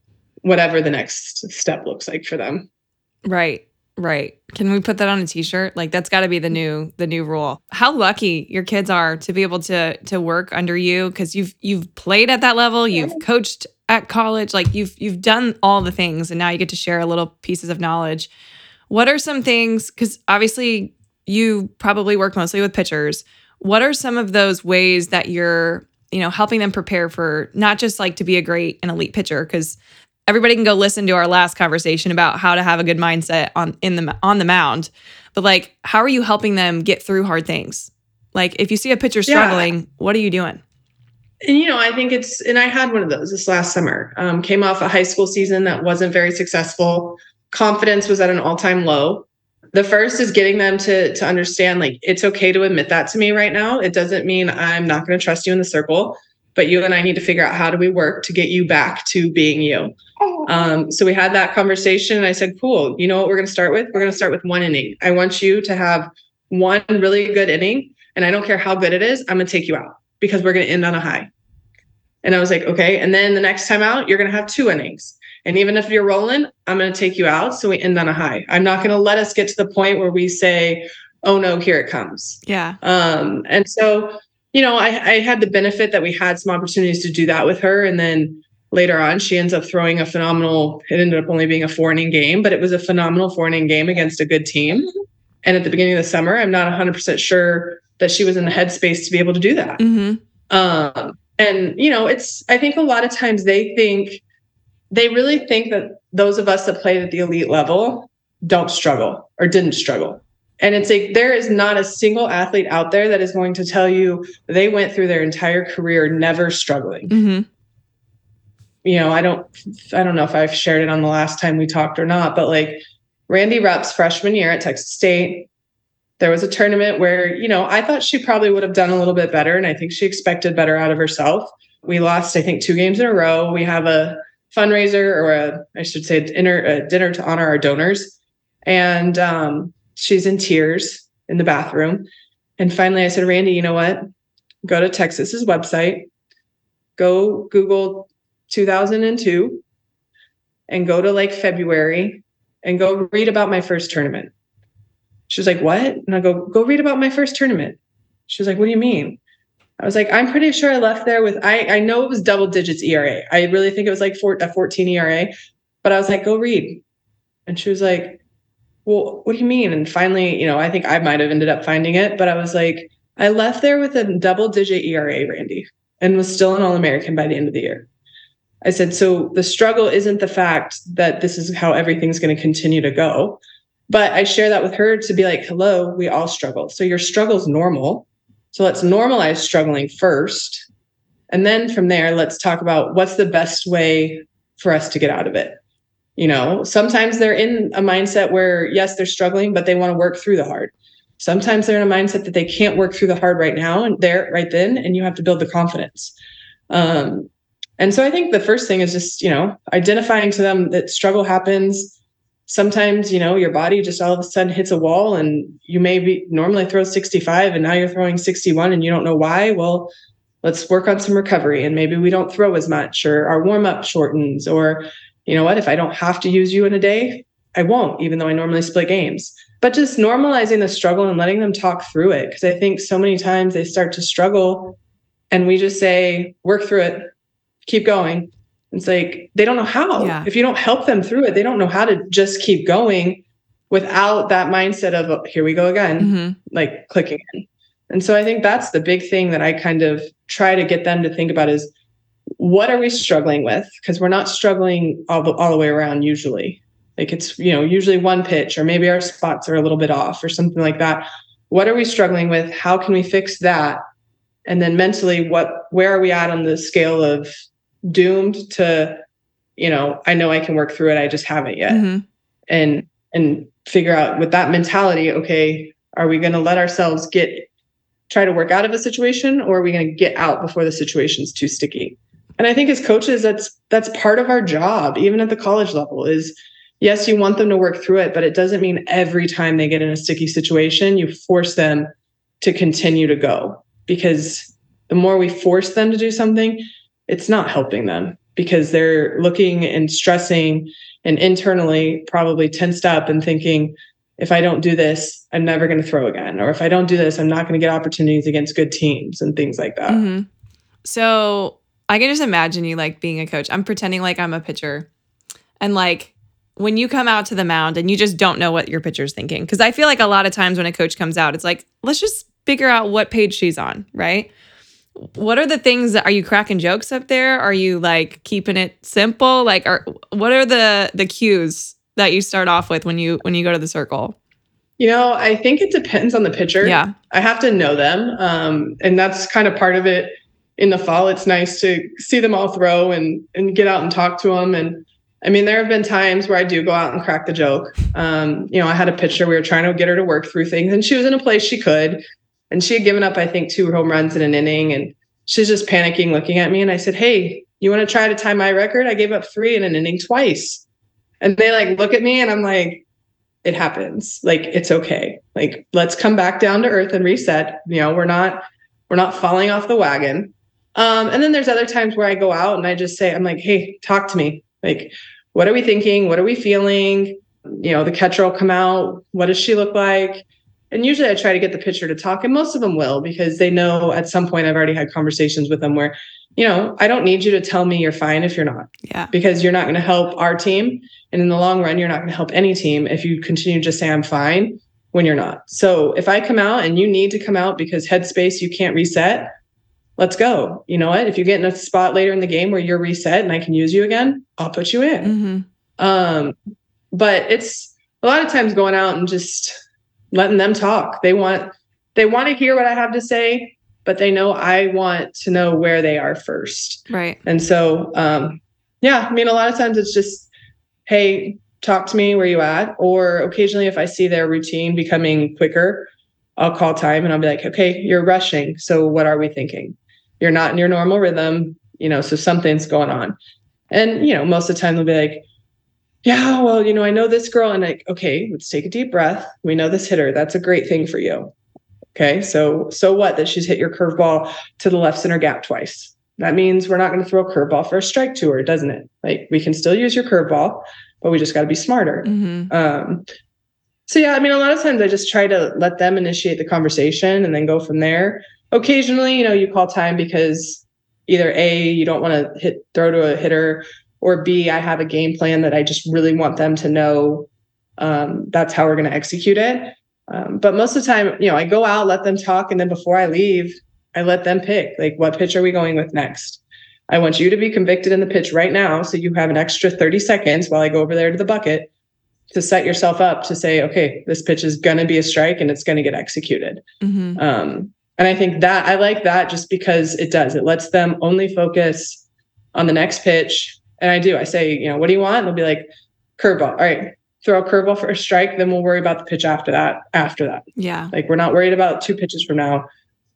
whatever the next step looks like for them. Right. Right. Can we put that on a t-shirt? Like that's got to be the new the new rule. How lucky your kids are to be able to to work under you cuz you've you've played at that level, you've coached at college, like you've you've done all the things and now you get to share a little pieces of knowledge. What are some things cuz obviously you probably work mostly with pitchers. What are some of those ways that you're, you know, helping them prepare for not just like to be a great and elite pitcher cuz everybody can go listen to our last conversation about how to have a good mindset on in the on the mound. But like, how are you helping them get through hard things? Like, if you see a pitcher struggling, yeah. what are you doing? And you know, I think it's and I had one of those this last summer. Um, came off a high school season that wasn't very successful. Confidence was at an all time low. The first is getting them to to understand like it's okay to admit that to me right now. It doesn't mean I'm not going to trust you in the circle but you and I need to figure out how do we work to get you back to being you. Oh. Um, so we had that conversation and I said, cool, you know what we're going to start with? We're going to start with one inning. I want you to have one really good inning. And I don't care how good it is, I'm going to take you out because we're going to end on a high. And I was like, okay. And then the next time out, you're going to have two innings. And even if you're rolling, I'm going to take you out. So we end on a high. I'm not going to let us get to the point where we say, oh no, here it comes. Yeah. Um, and so you know, I, I had the benefit that we had some opportunities to do that with her. And then later on, she ends up throwing a phenomenal, it ended up only being a four inning game, but it was a phenomenal four inning game against a good team. And at the beginning of the summer, I'm not 100% sure that she was in the headspace to be able to do that. Mm-hmm. Um, and, you know, it's, I think a lot of times they think, they really think that those of us that played at the elite level don't struggle or didn't struggle. And it's like there is not a single athlete out there that is going to tell you they went through their entire career never struggling. Mm-hmm. You know, I don't I don't know if I've shared it on the last time we talked or not, but like Randi Rupp's freshman year at Texas State, there was a tournament where, you know, I thought she probably would have done a little bit better. And I think she expected better out of herself. We lost, I think, two games in a row. We have a fundraiser or a, I should say, dinner, a dinner to honor our donors. And um, she's in tears in the bathroom. And finally, I said, Randi, you know what? Go to Texas's website, go Google 2002, and go to like February and go read about my first tournament. She was like, What? And I go, Go read about my first tournament. She was like, What do you mean? I was like, I'm pretty sure I left there with, I, I know it was double digits ERA. I really think it was like four, a 14 ERA, but I was like, Go read. And she was like, well, what do you mean? And finally, you know, I think I might have ended up finding it, but I was like, I left there with a double digit ERA, Randi, and was still an All American by the end of the year. I said, so the struggle isn't the fact that this is how everything's going to continue to go. But I share that with her to be like, hello, we all struggle. So your struggle's normal. So let's normalize struggling first. And then from there, let's talk about what's the best way for us to get out of it. You know, sometimes they're in a mindset where, yes, they're struggling, but they want to work through the hard. Sometimes they're in a mindset that they can't work through the hard right now and there right then, and you have to build the confidence. Um, and so I think the first thing is just, you know, identifying to them that struggle happens. Sometimes, you know, your body just all of a sudden hits a wall and you may be normally throw 65 and now you're throwing 61 and you don't know why. Well, let's work on some recovery and maybe we don't throw as much or our warm up shortens or you know what, if I don't have to use you in a day, I won't, even though I normally split games. But just normalizing the struggle and letting them talk through it. Because I think so many times they start to struggle and we just say, work through it, keep going. It's like they don't know how. Yeah. If you don't help them through it, they don't know how to just keep going without that mindset of, oh, here we go again, mm-hmm. like clicking in. And so I think that's the big thing that I kind of try to get them to think about is what are we struggling with? Because we're not struggling all the, all the way around usually. Like it's, you know, usually one pitch, or maybe our spots are a little bit off or something like that. What are we struggling with? How can we fix that? And then mentally, what where are we at on the scale of doomed to, you know, I know I can work through it. I just haven't yet. Mm-hmm. And and figure out with that mentality, okay, are we going to let ourselves get try to work out of a situation or are we going to get out before the situation's too sticky? And I think as coaches that's that's part of our job even at the college level is yes, you want them to work through it, but it doesn't mean every time they get in a sticky situation you force them to continue to go because the more we force them to do something, it's not helping them because they're looking and stressing and internally probably tensed up and thinking if I don't do this, I'm never going to throw again. Or if I don't do this, I'm not going to get opportunities against good teams and things like that. Mm-hmm. So I can just imagine you like being a coach. I'm pretending like I'm a pitcher. And like when you come out to the mound and you just don't know what your pitcher's thinking. Cause I feel like a lot of times when a coach comes out, it's like, let's just figure out what page she's on, right? What are the things that are you cracking jokes up there? Are you like keeping it simple? Like are what are the the cues that you start off with when you when you go to the circle? You know, I think it depends on the pitcher. Yeah. I have to know them. Um, and that's kind of part of it in the fall. It's nice to see them all throw and and get out and talk to them. And I mean, there have been times where I do go out and crack the joke. Um, you know, I had a pitcher, we were trying to get her to work through things, and she was in a place she could. And she had given up, I think, two home runs in an inning. And she's just panicking, looking at me. And I said, Hey, you want to try to tie my record? I gave up three in an inning twice. And they like look at me and I'm like, it happens. Like it's okay. Like let's come back down to earth and reset. You know, we're not we're not falling off the wagon. Um, and then there's other times where I go out and I just say, I'm like, hey, talk to me. Like, what are we thinking? What are we feeling? You know, the catcher will come out. What does she look like? And usually I try to get the pitcher to talk, and most of them will because they know at some point I've already had conversations with them where, you know, I don't need you to tell me you're fine if you're not. Yeah. Because you're not going to help our team. And in the long run, you're not going to help any team if you continue to just say, I'm fine when you're not. So if I come out and you need to come out because headspace, you can't reset, let's go. You know what? If you get in a spot later in the game where you're reset and I can use you again, I'll put you in. Mm-hmm. Um, but it's a lot of times going out and just letting them talk. They want they want to hear what I have to say, but they know I want to know where they are first. Right. And so um yeah, I mean a lot of times it's just hey, talk to me where you at or occasionally if I see their routine becoming quicker, I'll call time and I'll be like, "Okay, you're rushing. So what are we thinking? You're not in your normal rhythm, you know, so something's going on." And you know, most of the time they'll be like, yeah, well, you know, I know this girl, and like, okay, let's take a deep breath. We know this hitter. That's a great thing for you. Okay, so so what that she's hit your curveball to the left center gap twice. That means we're not going to throw a curveball for a strike to her, doesn't it? Like we can still use your curveball, but we just got to be smarter. Mm-hmm. Um, so yeah, I mean, a lot of times I just try to let them initiate the conversation and then go from there. Occasionally, you know, you call time because either a you don't want to hit throw to a hitter or B, I have a game plan that I just really want them to know um, that's how we're going to execute it. Um, but most of the time, you know, I go out, let them talk, and then before I leave, I let them pick like what pitch are we going with next. I want you to be convicted in the pitch right now, so you have an extra 30 seconds while I go over there to the bucket to set yourself up to say, okay, this pitch is going to be a strike and it's going to get executed. Mm-hmm. Um, and I think that I like that just because it does. It lets them only focus on the next pitch and I do. I say, you know, what do you want? And they'll be like, curveball. All right, throw a curveball for a strike. Then we'll worry about the pitch after that. After that, Yeah. like we're not worried about two pitches from now.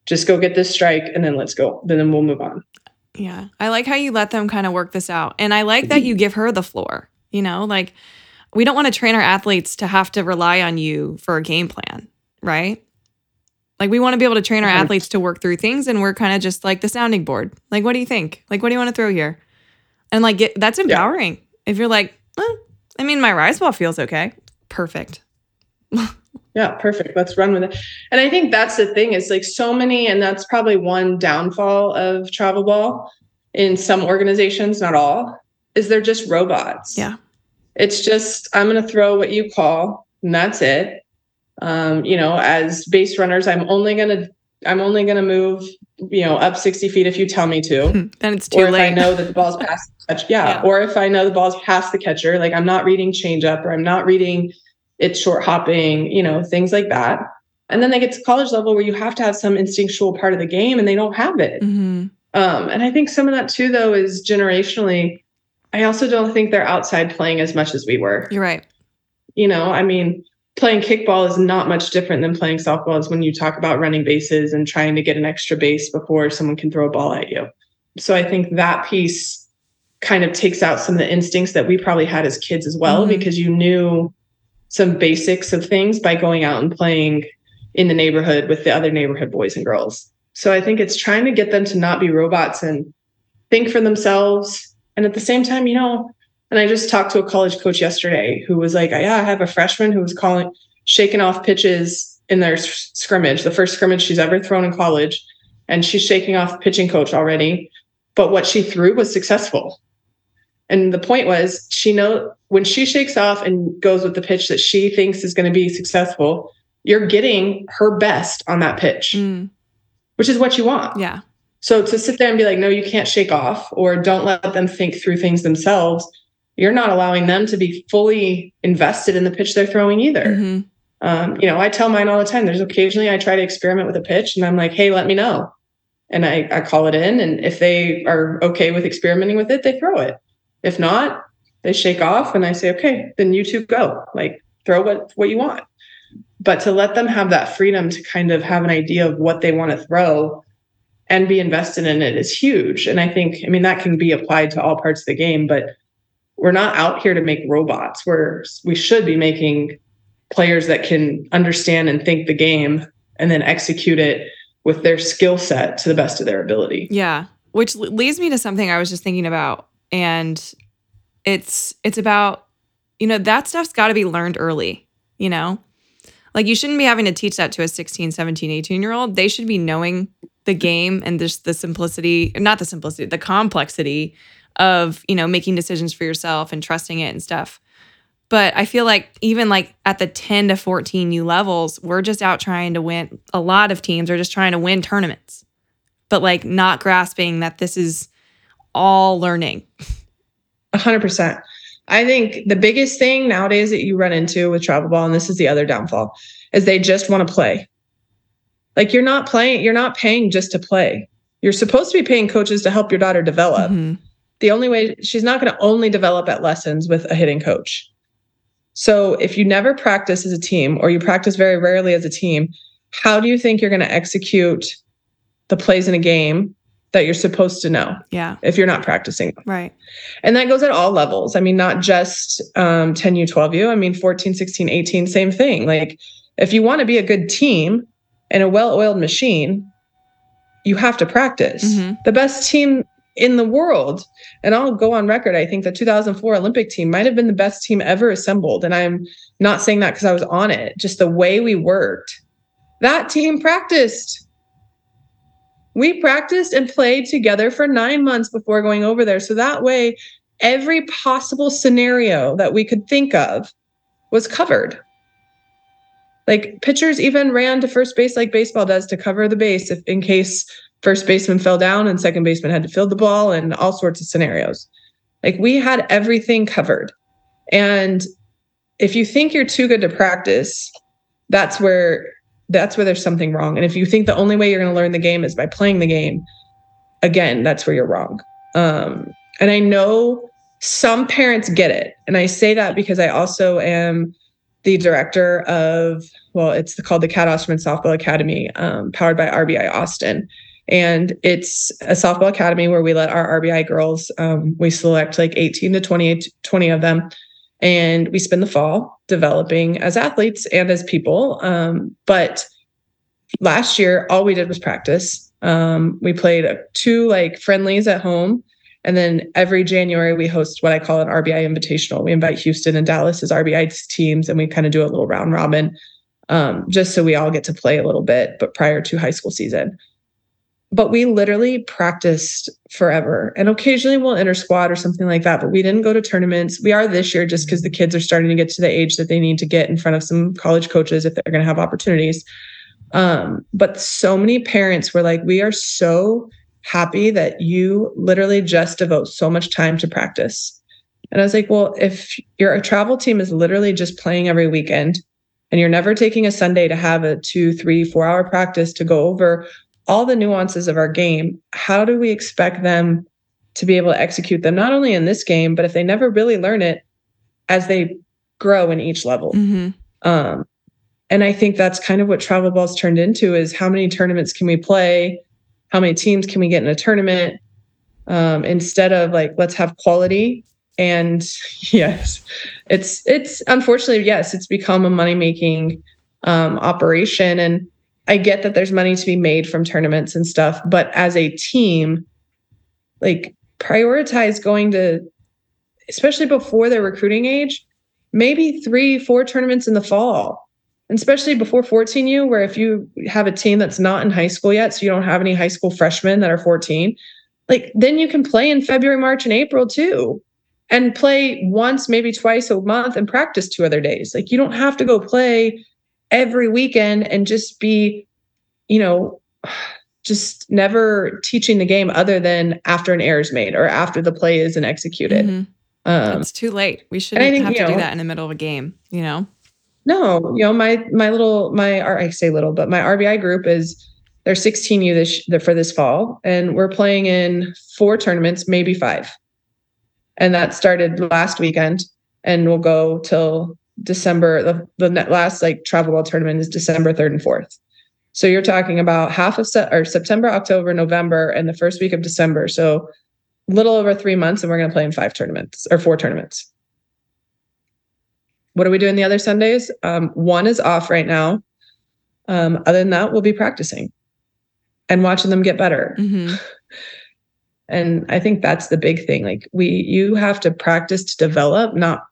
Just go get this strike, and then let's go. Then then we'll move on. Yeah. I like how you let them kind of work this out. And I like that you give her the floor. You know, like we don't want to train our athletes to have to rely on you for a game plan, right? Like we want to be able to train our athletes to work through things and we're kind of just like the sounding board. Like what do you think? Like what do you want to throw here? And like that's empowering. If you're like, I mean my rise ball feels okay. Perfect. *laughs* Yeah, perfect. Let's run with it. And I think that's the thing is like so many, and that's probably one downfall of travel ball in some organizations, not all, is they're just robots. Yeah. It's just, I'm going to throw what you call, and that's it. Um, you know, as base runners, I'm only going to I'm only going to move, you know, up 60 feet if you tell me to. *laughs* then it's too or late. if I know that the ball's *laughs* past the catch, yeah. Yeah. Or if I know the ball's past the catcher, like I'm not reading change up or I'm not reading it's short hopping, you know, things like that. And then they get to college level where you have to have some instinctual part of the game and they don't have it. Mhm. Um, and I think some of that too, though, is generationally. I also don't think they're outside playing as much as we were. You're right. You know, I mean, playing kickball is not much different than playing softball is when you talk about running bases and trying to get an extra base before someone can throw a ball at you. So I think that piece kind of takes out some of the instincts that we probably had as kids as well, Mhm. because you knew some basics of things by going out and playing in the neighborhood with the other neighborhood boys and girls. So I think it's trying to get them to not be robots and think for themselves. And at the same time, you know, and I just talked to a college coach yesterday who was like, Yeah, I have a freshman who was calling, shaking off pitches in their scrimmage, the first scrimmage she's ever thrown in college. And she's shaking off pitching coach already. But what she threw was successful. And the point was, she know when she shakes off and goes with the pitch that she thinks is going to be successful, you're getting her best on that pitch, Mm, which is what you want. yeah. So to sit there and be like, no, you can't shake off, or don't let them think through things themselves, you're not allowing them to be fully invested in the pitch they're throwing either. Mhm. Um, you know, I tell mine all the time. There's occasionally I try to experiment with a pitch and I'm like, hey, let me know. And I, I call it in. And if they are okay with experimenting with it, they throw it. If not, they shake off and I say, okay, then you two go. Like throw what, what you want. But to let them have that freedom to kind of have an idea of what they want to throw and be invested in it is huge. And I think, I mean, that can be applied to all parts of the game, but we're not out here to make robots. We're we should be making players that can understand and think the game and then execute it with their skill set to the best of their ability. Yeah, which leads me to something I was just thinking about and it's it's about you know that stuff's got to be learned early, you know? Like you shouldn't be having to teach that to a 16, 17, 18 year old. They should be knowing the game and just the simplicity, not the simplicity, the complexity of, you know, making decisions for yourself and trusting it and stuff. But I feel like even like at the 10 to 14 U levels, we're just out trying to win. A lot of teams are just trying to win tournaments, but like not grasping that this is all learning. A hundred percent. I think the biggest thing nowadays that you run into with travel ball, and this is the other downfall, is they just want to play. Like you're not playing, you're not paying just to play. You're supposed to be paying coaches to help your daughter develop. Mhm. The only way she's not going to only develop at lessons with a hitting coach. So if you never practice as a team or you practice very rarely as a team, how do you think you're going to execute the plays in a game that you're supposed to know Yeah, if you're not practicing? right. And that goes at all levels. I mean, not just um, 10U, 12U. I mean, 14, 16, 18, same thing. Like, if you want to be a good team and a well oiled machine, you have to practice. Mhm. The best team in the world, and I'll go on record, I think the 2004 Olympic team might have been the best team ever assembled. And I'm not saying that because I was on it, just the way we worked. That team practiced. We practiced and played together for nine months before going over there. So that way, every possible scenario that we could think of was covered. Like pitchers even ran to first base like baseball does to cover the base if in case first baseman fell down and second baseman had to field the ball and all sorts of scenarios. Like we had everything covered. And if you think you're too good to practice, that's where that's where there's something wrong. And if you think the only way you're going to learn the game is by playing the game, again, that's where you're wrong. Um, and I know some parents get it. And I say that because I also am the director of, well, it's called the Cat Osterman Softball Academy, um, powered by RBI Austin. And it's a softball academy where we let our RBI girls, um, we select like 18 to 28, 20 of them. And we spend the fall developing as athletes and as people. Um, but last year, all we did was practice. Um, we played two like friendlies at home. And then every January, we host what I call an RBI invitational. We invite Houston and Dallas as RBI teams, and we kind of do a little round robin um, just so we all get to play a little bit, but prior to high school season. But we literally practiced forever. And occasionally we'll inter squad or something like that. But we didn't go to tournaments. We are this year just because the kids are starting to get to the age that they need to get in front of some college coaches if they're going to have opportunities. Um, but so many parents were like, we are so happy that you literally just devote so much time to practice. And I was like, well, if your travel team is literally just playing every weekend and you're never taking a Sunday to have a two, three, four hour practice to go over all the nuances of our game, how do we expect them to be able to execute them, not only in this game, but if they never really learn it as they grow in each level? Mm-hmm. Um, and I think that's kind of what travel ball's turned into is how many tournaments can we play? How many teams can we get in a tournament? Um, instead of like, let's have quality. And *laughs* yes, it's, it's unfortunately, yes, it's become a money making um, operation. And I get that there's money to be made from tournaments and stuff, but as a team, like prioritize going to, especially before their recruiting age, maybe three, four tournaments in the fall especially before 14U, where if you have a team that's not in high school yet, so you don't have any high school freshmen that are 14, like then you can play in February, March, and April too, and play once, maybe twice a month and practice two other days. Like you don't have to go play every weekend and just be, you know, just never teaching the game other than after an error is made or after the play isn't executed. Mm-hmm. Um, it's too late. We shouldn't think, have to know, do that in the middle of a game, you know? No, you know, my my little my I say little, but my RBI group is they're 16U this for this fall, and we're playing in four tournaments, maybe five. And that started last weekend, and we'll go till December. The the last like travel ball tournament is December third and fourth. So you're talking about half of se- or September, October, November, and the first week of December. So a little over three months, and we're going to play in five tournaments or four tournaments. What are we doing the other Sundays? Um, one is off right now. Um, other than that, we'll be practicing and watching them get better. Mm-hmm. *laughs* And I think that's the big thing. Like we, you have to practice to develop, not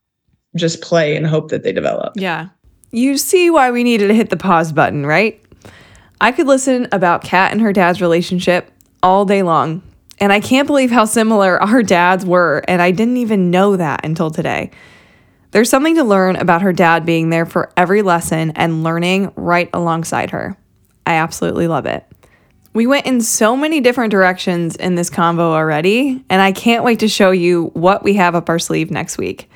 just play and hope that they develop. Yeah. You see why we needed to hit the pause button, right? I could listen about Cat and her dad's relationship all day long. And I can't believe how similar *laughs* our dads were. And I didn't even know that until today. There's something to learn about her dad being there for every lesson and learning right alongside her. I absolutely love it. We went in so many different directions in this convo already, and I can't wait to show you what we have up our sleeve next week.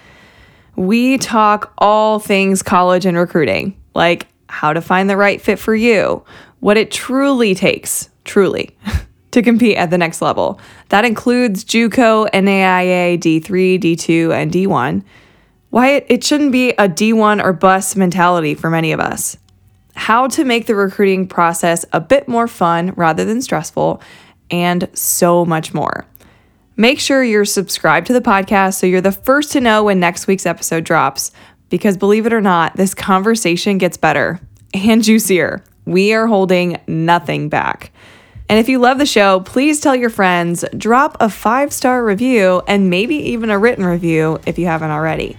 We talk all things college and recruiting, like how to find the right fit for you, what it truly takes, truly, *laughs* to compete at the next level. That includes JUCO, NAIA, D3, D2, and D1 why it, it shouldn't be a D1 or bust mentality for many of us. How to make the recruiting process a bit more fun rather than stressful, and so much more. Make sure you're subscribed to the podcast so you're the first to know when next week's episode drops. Because believe it or not, this conversation gets better and juicier. We are holding nothing back. And if you love the show, please tell your friends, drop a five star review, and maybe even a written review if you haven't already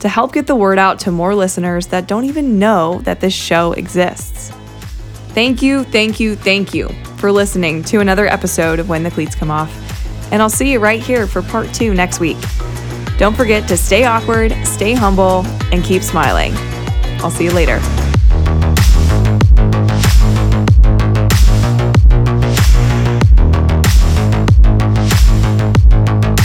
to help get the word out to more listeners that don't even know that this show exists. Thank you, thank you, thank you for listening to another episode of When the Cleats Come Off. And I'll see you right here for part two next week. Don't forget to stay awkward, stay humble, and keep smiling. I'll see you later.